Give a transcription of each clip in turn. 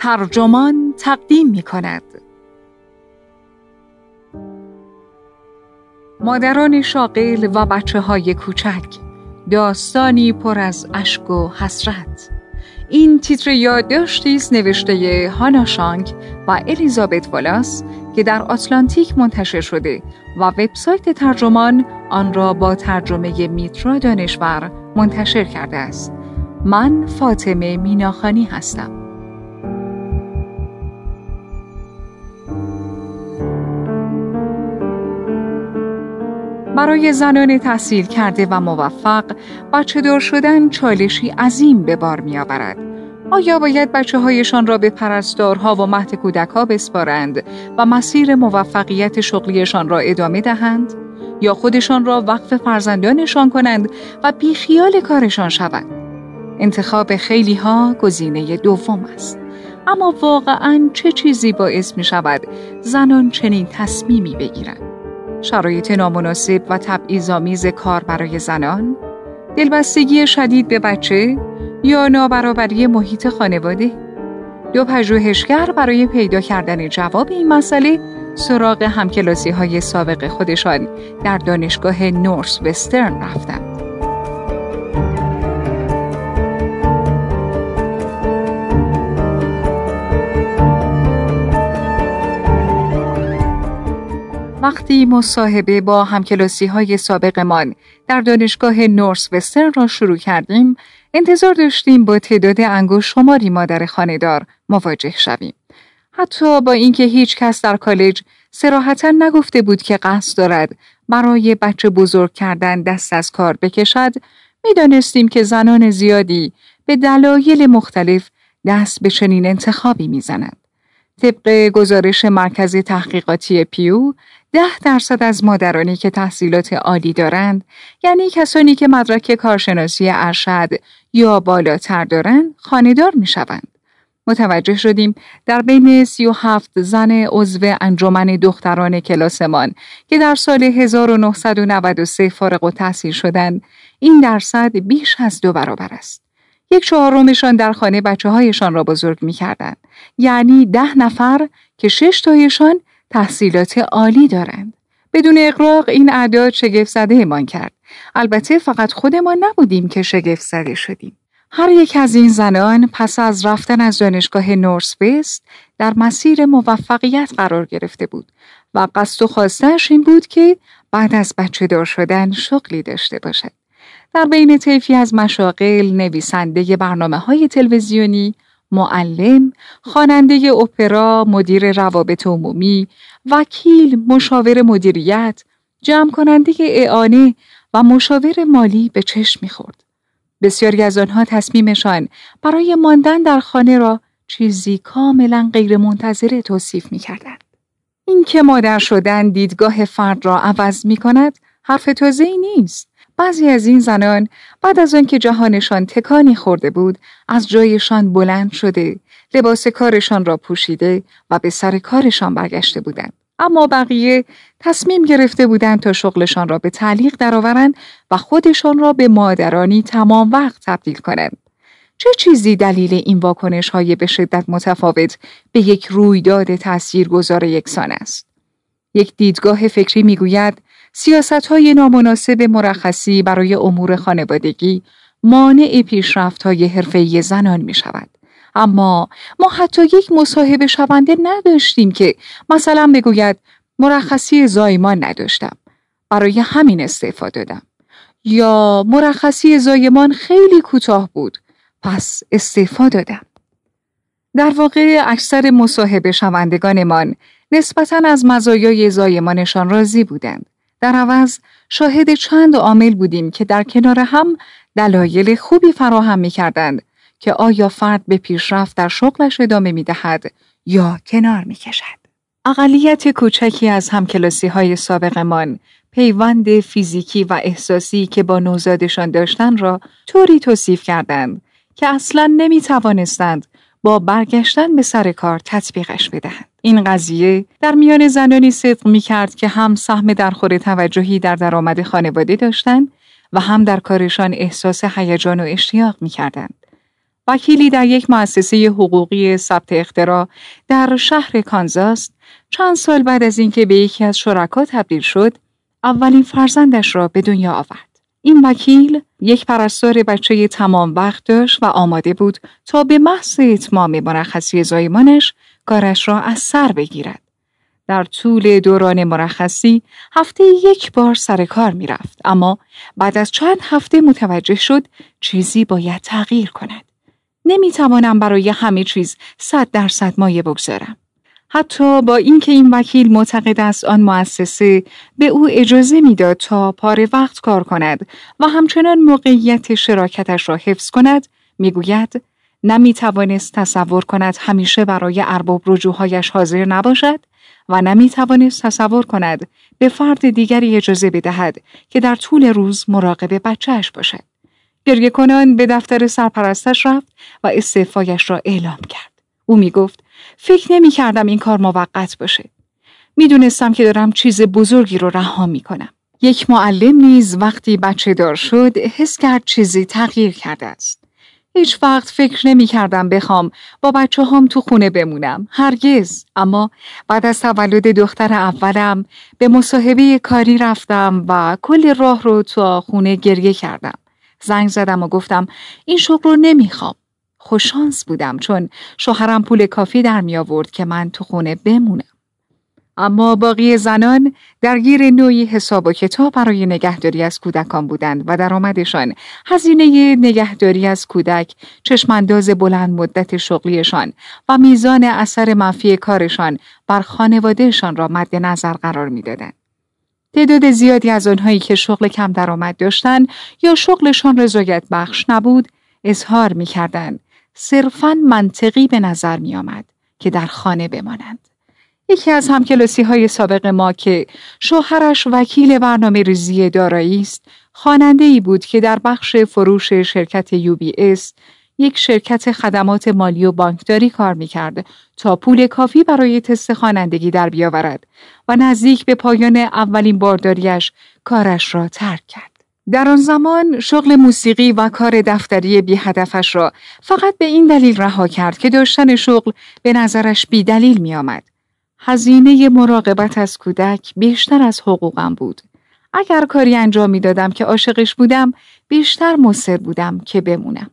ترجمان تقدیم می کند. مادران شاقل و بچه های کوچک داستانی پر از اشک و حسرت این تیتر یادداشتی است نوشته هانا شانک و الیزابت والاس که در آتلانتیک منتشر شده و وبسایت ترجمان آن را با ترجمه میترا دانشور منتشر کرده است. من فاطمه میناخانی هستم. برای زنان تحصیل کرده و موفق بچه دار شدن چالشی عظیم به بار می آورد. آیا باید بچه هایشان را به پرستارها و مهد کودک ها بسپارند و مسیر موفقیت شغلیشان را ادامه دهند؟ یا خودشان را وقف فرزندانشان کنند و بیخیال کارشان شوند؟ انتخاب خیلی ها گزینه دوم است. اما واقعا چه چیزی باعث می شود زنان چنین تصمیمی بگیرند؟ شرایط نامناسب و تبعیض‌آمیز کار برای زنان، دلبستگی شدید به بچه یا نابرابری محیط خانواده. دو پژوهشگر برای پیدا کردن جواب این مسئله سراغ همکلاسی های سابق خودشان در دانشگاه نورس وسترن رفتند. وقتی مصاحبه با همکلاسی های سابقمان در دانشگاه نورس وسترن را شروع کردیم، انتظار داشتیم با تعداد انگوش شماری مادر خانهدار مواجه شویم. حتی با اینکه هیچ کس در کالج سراحتا نگفته بود که قصد دارد برای بچه بزرگ کردن دست از کار بکشد، می‌دانستیم که زنان زیادی به دلایل مختلف دست به چنین انتخابی می‌زنند. طبق گزارش مرکز تحقیقاتی پیو ده درصد از مادرانی که تحصیلات عالی دارند یعنی کسانی که مدرک کارشناسی ارشد یا بالاتر دارند خانهدار می شوند. متوجه شدیم در بین 37 زن عضو انجمن دختران کلاسمان که در سال 1993 فارغ و تحصیل شدند این درصد بیش از دو برابر است. یک چهارمشان در خانه بچه هایشان را بزرگ می. یعنی ده نفر که شش تایشان تحصیلات عالی دارند. بدون اقراق این اعداد شگفت زده ایمان کرد. البته فقط خودمان نبودیم که شگفت زده شدیم. هر یک از این زنان پس از رفتن از دانشگاه نورس بیست در مسیر موفقیت قرار گرفته بود و قصد و خواستش این بود که بعد از بچه دار شدن شغلی داشته باشد. در بین طیفی از مشاغل نویسنده برنامه های تلویزیونی، معلم، خواننده اپرا، مدیر روابط عمومی، وکیل، مشاور مدیریت، جمع کننده اعانه و مشاور مالی به چشم می‌خورد. بسیاری از آنها تصمیمشان برای ماندن در خانه را چیزی کاملا غیرمنتظره توصیف می‌کردند. این که مادر شدن دیدگاه فرد را عوض می کند حرف توضیحی نیست. بعضی از این زنان بعد از آنکه جهانشان تکانی خورده بود از جایشان بلند شده لباس کارشان را پوشیده و به سر کارشان برگشته بودند. اما بقیه تصمیم گرفته بودند تا شغلشان را به تعلیق درآورند و خودشان را به مادرانی تمام وقت تبدیل کنند. چه چیزی دلیل این واکنش های به شدت متفاوت به یک رویداد تاثیرگذار یکسان است؟ یک دیدگاه فکری می‌گوید سیاست های نامناسب مرخصی برای امور خانوادگی مانع پیشرفت های حرفه‌ای زنان می شود. اما ما حتی یک مصاحبه شونده نداشتیم که مثلا بگوید مرخصی زایمان نداشتم. برای همین استعفا دادم. یا مرخصی زایمان خیلی کوتاه بود. پس استعفا دادم. در واقع اکثر مصاحبه شوندگانمان نسبتا از مزایای زایمانشان راضی بودند. در عوض شاهد چند عامل بودیم که در کنار هم دلایل خوبی فراهم می کردند که آیا فرد به پیشرفت در شغلش ادامه می دهد یا کنار می کشد. اقلیت کوچکی از همکلاسی های سابقمان پیوند فیزیکی و احساسی که با نوزادشان داشتن را طوری توصیف کردند که اصلا نمی توانستند با برگشتن به سر کار تطبیقش بدهند. این قضیه در میان زنانی صدق می کرد که هم سهم درخور توجهی در درآمد خانواده داشتند و هم در کارشان احساس هیجان و اشتیاق می کردند. وکیلی در یک مؤسسه حقوقی ثبت اختراع در شهر کانزاس چند سال بعد از اینکه به یکی از شرکا تبدیل شد اولین فرزندش را به دنیا آورد این وکیل یک پرستار بچه تمام وقت داشت و آماده بود تا به محض اتمام مرخصی زایمانش کارش را از سر بگیرد در طول دوران مرخصی هفته یک بار سر کار می رفت. اما بعد از چند هفته متوجه شد چیزی باید تغییر کند. نمی توانم برای همه چیز صد درصد مایه بگذارم. حتی با اینکه این وکیل معتقد است آن مؤسسه به او اجازه می‌داد تا پاره وقت کار کند و همچنان موقعیت شراکتش را حفظ کند می‌گوید نمی توانست تصور کند همیشه برای ارباب رجوعهایش حاضر نباشد و نمی توانست تصور کند به فرد دیگری اجازه بدهد که در طول روز مراقب بچهش باشد. گریه کنان به دفتر سرپرستش رفت و استعفایش را اعلام کرد. او می گفت فکر نمی کردم این کار موقت باشه. می‌دونستم که دارم چیز بزرگی رو رها می کنم. یک معلم نیز وقتی بچه دار شد حس کرد چیزی تغییر کرده است. هیچ وقت فکر نمی کردم بخوام با بچه هم تو خونه بمونم. هرگز. اما بعد از تولد دختر اولم به مصاحبه کاری رفتم و کل راه رو تا خونه گریه کردم. زنگ زدم و گفتم این شغل رو نمی‌خوام. خوششانس بودم چون شوهرم پول کافی در می آورد که من تو خونه بمونم. اما باقی زنان درگیر نوعی حساب و کتاب برای نگهداری از کودکان بودند و درآمدشان هزینه نگهداری از کودک چشمانداز بلند مدت شغلیشان و میزان اثر منفی کارشان بر خانوادهشان را مد نظر قرار می‌دادند. تعداد زیادی از آنهایی که شغل کم درآمد داشتند یا شغلشان رضایت بخش نبود اظهار می‌کردند صرفا منطقی به نظر می آمد که در خانه بمانند. یکی از همکلاسی های سابق ما که شوهرش وکیل برنامه ریزی دارایی است، خواننده ای بود که در بخش فروش شرکت یو بی اس یک شرکت خدمات مالی و بانکداری کار می‌کرد تا پول کافی برای تست خوانندگی در بیاورد و نزدیک به پایان اولین بارداریش کارش را ترک کرد. در آن زمان شغل موسیقی و کار دفتری بی هدفش را فقط به این دلیل رها کرد که داشتن شغل به نظرش بی دلیل می آمد. هزینه مراقبت از کودک بیشتر از حقوقم بود. اگر کاری انجام می دادم که عاشقش بودم بیشتر مصر بودم که بمونم.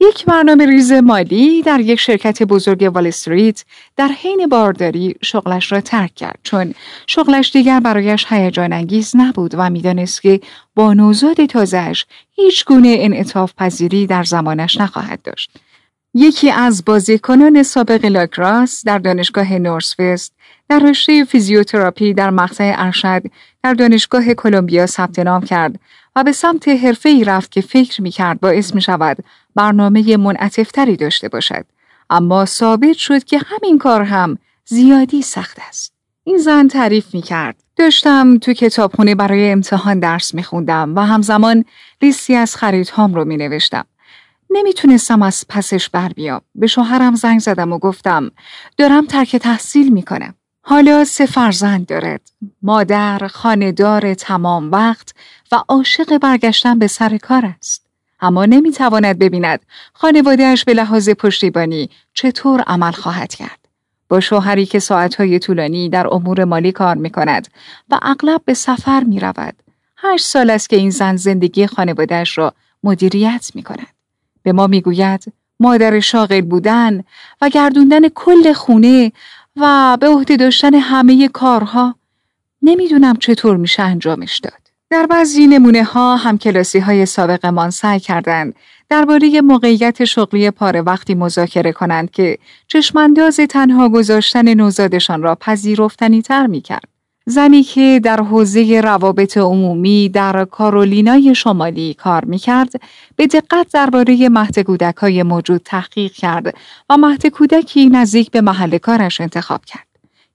یک برنامه ریز مالی در یک شرکت بزرگ وال استریت در حین بارداری شغلش را ترک کرد چون شغلش دیگر برایش هیجان انگیز نبود و می‌دانست که با نوزاد تازهش هیچ گونه انعطاف پذیری در زمانش نخواهد داشت. یکی از بازیکنان سابق لاکراس در دانشگاه نورسفست در رشته فیزیوتراپی در مقطع ارشد در دانشگاه کلمبیا ثبت نام کرد و به سمت حرفه ای رفت که فکر می کرد باعث می شود برنامه منعطفتری داشته باشد. اما ثابت شد که همین کار هم زیادی سخت است. این زن تعریف می کرد. داشتم تو کتابخونه برای امتحان درس می خوندم و همزمان لیستی از خریدهام رو می نوشتم. نمی‌تونستم از پسش بر بیام. به شوهرم زنگ زدم و گفتم دارم ترک تحصیل می کنم. حالا سه فرزند دارد. مادر، خاندار تمام وقت و عاشق برگشتن به سر کار است. اما نمی‌تواند ببیند خانوادهش به لحاظ پشتیبانی چطور عمل خواهد کرد. با شوهری که ساعتهای طولانی در امور مالی کار می کند و اغلب به سفر می رود. هشت سال است که این زن زندگی خانوادهش را مدیریت می کند. به ما می گوید مادر شاغل بودن و گردوندن کل خونه و به عهده داشتن همه کارها نمی‌دونم چطور میشه انجامش داد. در بعضی نمونه ها هم کلاسی های سابقمان سعی کردند درباره موقعیت شغلی پاره وقتی مذاکره کنند که چشمانداز تنها گذاشتن نوزادشان را پذیرفتنی تر می کرد. زنی که در حوزه روابط عمومی در کارولینای شمالی کار می کرد به دقت درباره مهد کودک های موجود تحقیق کرد و مهد کودکی نزدیک به محل کارش انتخاب کرد.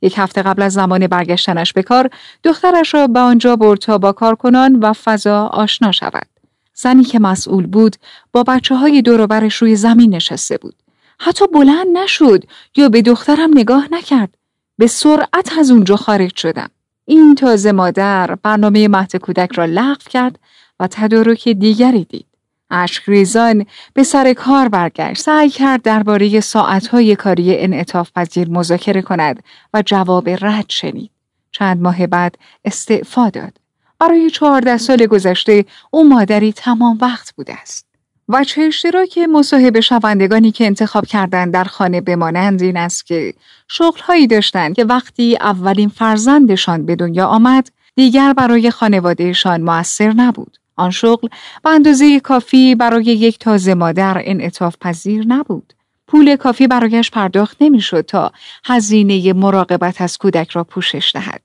یک هفته قبل از زمان برگشتنش به کار دخترش را به آنجا برد تا با کارکنان و فضا آشنا شود. زنی که مسئول بود با بچه های دوروبرش روی زمین نشسته بود. حتی بلند نشد یا به دخترم نگاه نکرد. به سرعت از اونجا خارج شدم. این تازه مادر برنامه مهد کودک را لغو کرد و تدارک دیگری دید. اشکریزان. به سر کار برگشت. سعی کرد درباره ساعتهای کاری انعطاف پذیر مذاکره کند و جواب رد شنید. چند ماه بعد استعفا داد. برای چهارده سال گذشته او مادری تمام وقت بوده است. و چه اشتراک مصاحبه شوندگانی که انتخاب کردند در خانه بمانند این است که شغلهایی داشتند که وقتی اولین فرزندشان به دنیا آمد دیگر برای خانوادهشان موثر نبود. آن شغل به اندازه کافی برای یک تازه مادر انعطاف پذیر نبود. پول کافی برایش پرداخت نمی‌شد تا هزینه مراقبت از کودک را پوشش دهد.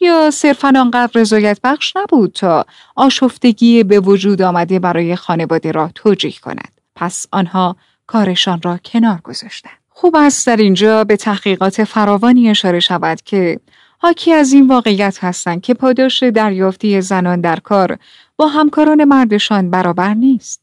یا صرفا آنقدر رضایت بخش نبود تا آشفتگی به وجود آمده برای خانواده را توجیه کند. پس آنها کارشان را کنار گذاشتند. خوب است در اینجا به تحقیقات فراوانی اشاره شود که حاکی از این واقعیت هستند که پاداش دریافتی زنان در کار با همکاران مردشان برابر نیست.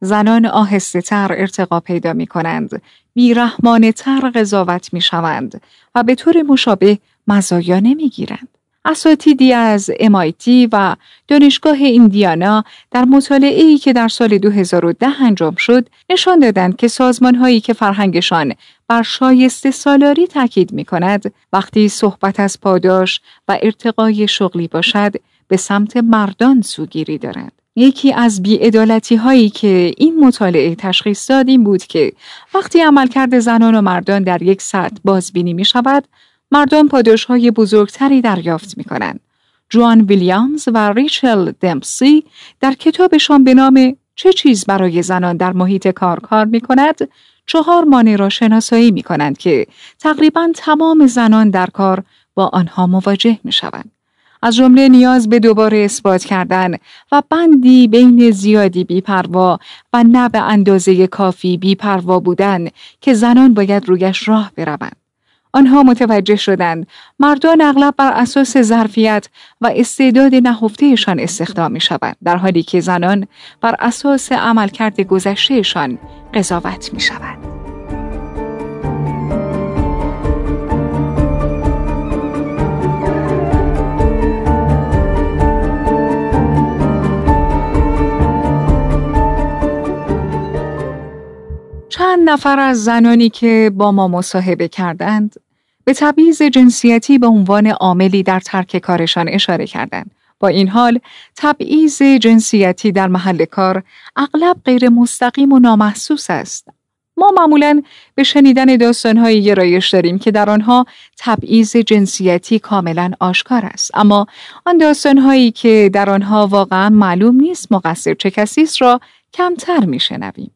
زنان آهسته تر ارتقا پیدا می کنند، بیرحمانه تر قضاوت می شوند و به طور مشابه مزایا نمی گیرند. اساتیدی از MIT و دانشگاه ایندیانا در مطالعه‌ای که در سال 2010 انجام شد نشان دادند که سازمانهایی که فرهنگشان بر شایسته سالاری تاکید می کند وقتی صحبت از پاداش و ارتقای شغلی باشد به سمت مردان سوگیری دارند. یکی از بیعدالتی هایی که این مطالعه تشخیص داد این بود که وقتی عملکرد زنان و مردان در یک سطح بازبینی می شود مردم پاداش های بزرگتری دریافت می کنند. جوان ویلیامز و ریچل دمپسی در کتابشان به نام چه چیز برای زنان در محیط کار کار می کند چهار مانع را شناسایی می کنند که تقریبا تمام زنان در کار با آنها مواجه می شوند. از جمله نیاز به دوباره اثبات کردن و بندی بین زیادی بیپروا و نه به اندازه کافی بیپروا بودن که زنان باید رویش راه بروند. آنها متوجه شدند مردان اغلب بر اساس ظرفیت و استعداد نهفتهشان استخدام می شوند در حالی که زنان بر اساس عملکرد گذشتهشان قضاوت می شوند. چند نفر از زنانی که با ما مصاحبه کردند به تبعیض جنسیتی به عنوان عاملی در ترک کارشان اشاره کردند. با این حال تبعیض جنسیتی در محل کار اغلب غیر مستقیم و نامحسوس است. ما معمولا به شنیدن داستانهایی گرایش داریم که در آنها تبعیض جنسیتی کاملا آشکار است اما آن داستانهایی که در آنها واقعا معلوم نیست مقصر چه کسی است را کمتر میشنویم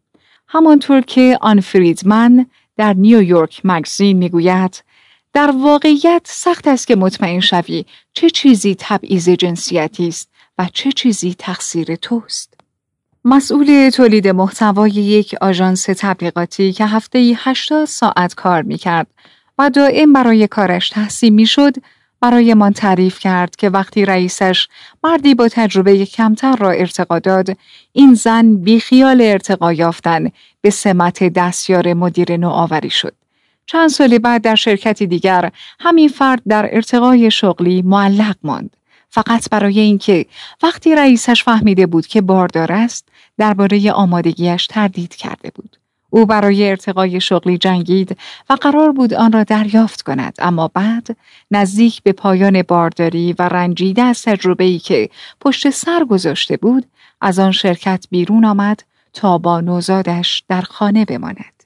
همانطور که آن فریدمن در نیویورک مگزین می‌گوید در واقعیت سخت است که مطمئن شوی چه چیزی تبعیض جنسیتی است و چه چیزی تقصیر توست. مسئول تولید محتوای یک آژانس تبلیغاتی که هفته ای 80 ساعت کار می کرد و دائم برای کارش تحصیل می شد برایمان تعریف کرد که وقتی رئیسش مردی با تجربه کمتر را ارتقا داد این زن بیخیال ارتقا یافتن به سمت دستیار مدیر نوآوری شد چند سال بعد در شرکتی دیگر همین فرد در ارتقای شغلی معلق ماند. فقط برای اینکه وقتی رئیسش فهمیده بود که باردار است درباره آمادگیش تردید کرده بود. او برای ارتقای شغلی جنگید و قرار بود آن را دریافت کند اما بعد نزدیک به پایان بارداری و رنجیده از تجربه‌ای که پشت سر گذاشته بود از آن شرکت بیرون آمد تا با نوزادش در خانه بماند.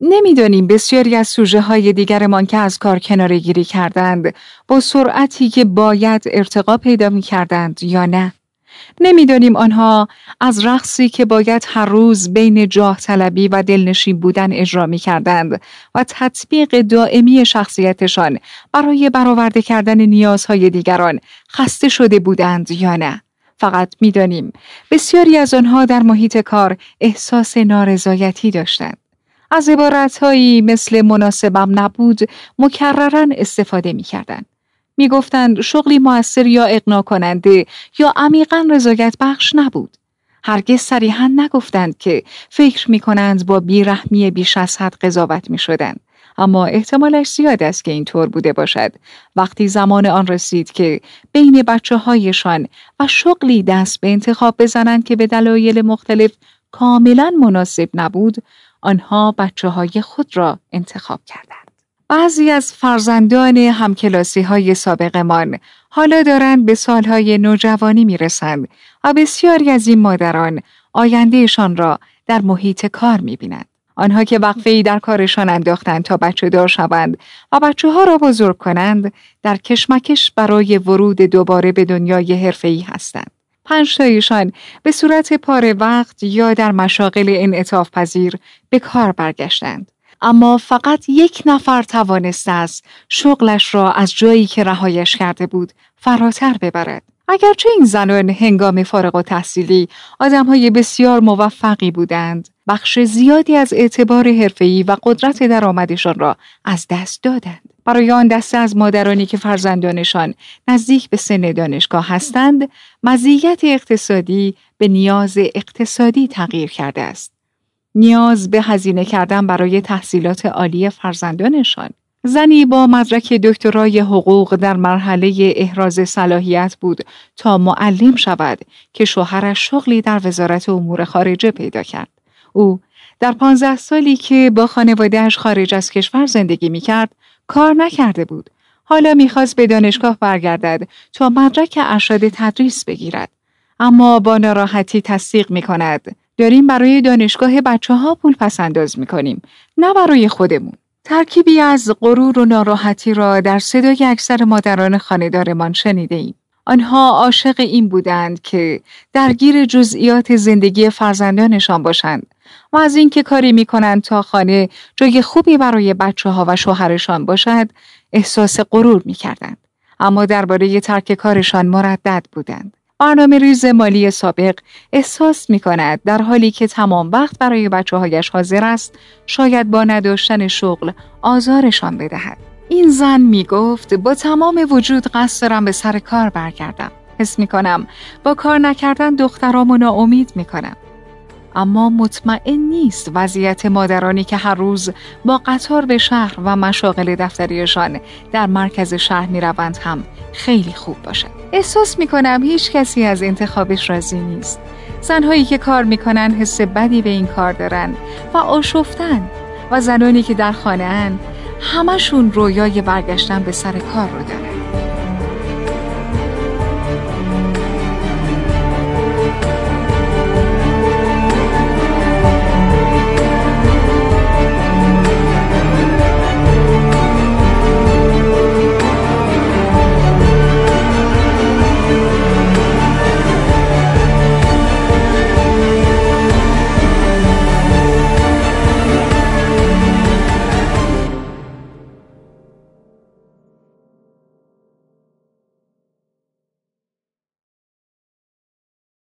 نمی‌دانیم بسیاری از سوژه های دیگرمان که از کار کناره گیری کردند با سرعتی که باید ارتقا پیدا می کردند یا نه. نمی‌دانیم آنها از رقصی که باید هر روز بین جاه طلبی و دلنشین بودن اجرا می کردند و تطبیق دائمی شخصیتشان برای برآورده کردن نیازهای دیگران خسته شده بودند یا نه. فقط می‌دانیم بسیاری از آنها در محیط کار احساس نارضایتی داشتند. از عبارتهایی مثل مناسبم نبود مکررن استفاده می کردن. می گفتند شغلی موثر یا اقنا کننده یا عمیقا رضایت بخش نبود. هرگز صریحا نگفتند که فکر می کنند با بیرحمی بیش از حد قضاوت می شدند. اما احتمالش زیاد است که اینطور بوده باشد وقتی زمان آن رسید که بین بچه هایشان و شغلی دست به انتخاب بزنند که به دلایل مختلف کاملا مناسب نبود آنها بچه های خود را انتخاب کردند. بعضی از فرزندان همکلاسی های سابقمان حالا دارند به سالهای نوجوانی می رسند و بسیاری از این مادران آیندهشان را در محیط کار می بینند. آنها که وقفه ای در کارشان انداختند تا بچه دار شوند و بچه ها را بزرگ کنند در کشمکش برای ورود دوباره به دنیای ای هستند. پنج تایشان به صورت پاره وقت یا در مشاغل انعطاف پذیر به کار برگشتند. اما فقط یک نفر توانسته است شغلش را از جایی که رهایش کرده بود فراتر ببرد. اگرچه این زنان هنگام فارغ و تحصیلی آدم های بسیار موفقی بودند، بخش زیادی از اعتبار حرفه‌ای و قدرت درآمدشان را از دست دادند. برای آن دسته از مادرانی که فرزندانشان نزدیک به سن دانشگاه هستند، مزیت اقتصادی به نیاز اقتصادی تغییر کرده است. نیاز به هزینه کردن برای تحصیلات عالی فرزندانشان. زنی با مدرک دکترای حقوق در مرحله احراز صلاحیت بود تا معلم شود که شوهرش شغلی در وزارت امور خارجه پیدا کرد. او در پانزده سالی که با خانوادهش خارج از کشور زندگی می کرد کار نکرده بود. حالا می‌خواست به دانشگاه برگردد تا مدرک ارشد تدریس بگیرد. اما با ناراحتی تصدیق می کند. داریم برای دانشگاه بچه ها پول پس انداز می کنیم. نه برای خودمون. ترکیبی از غرور و ناراحتی را در صدای اکثر مادران خانهدارمان شنیده ایم. آنها عاشق این بودند که درگیر جزئیات زندگی فرزندانشان باشند و از اینکه کاری می‌کنند تا خانه جای خوبی برای بچه ها و شوهرشان باشد احساس غرور می‌کردند اما درباره ترک کارشان مردد بودند برنامه ریز مالی سابق احساس می کند در حالی که تمام وقت برای بچه هایش حاضر است شاید با نداشتن شغل آزارشان بدهد. این زن می گفت با تمام وجود قصد دارم به سر کار برگردم. حس می کنم با کار نکردن دخترامو ناامید می کنم. اما مطمئن نیست وضعیت مادرانی که هر روز با قطار به شهر و مشاغل دفتریشان در مرکز شهر می روند هم خیلی خوب باشد. احساس می کنم هیچ کسی از انتخابش راضی نیست. زنهایی که کار می‌کنن حس بدی به این کار دارن و آشفتن و زنانی که در خانه همشون رویای برگشتن به سر کار رو دارن.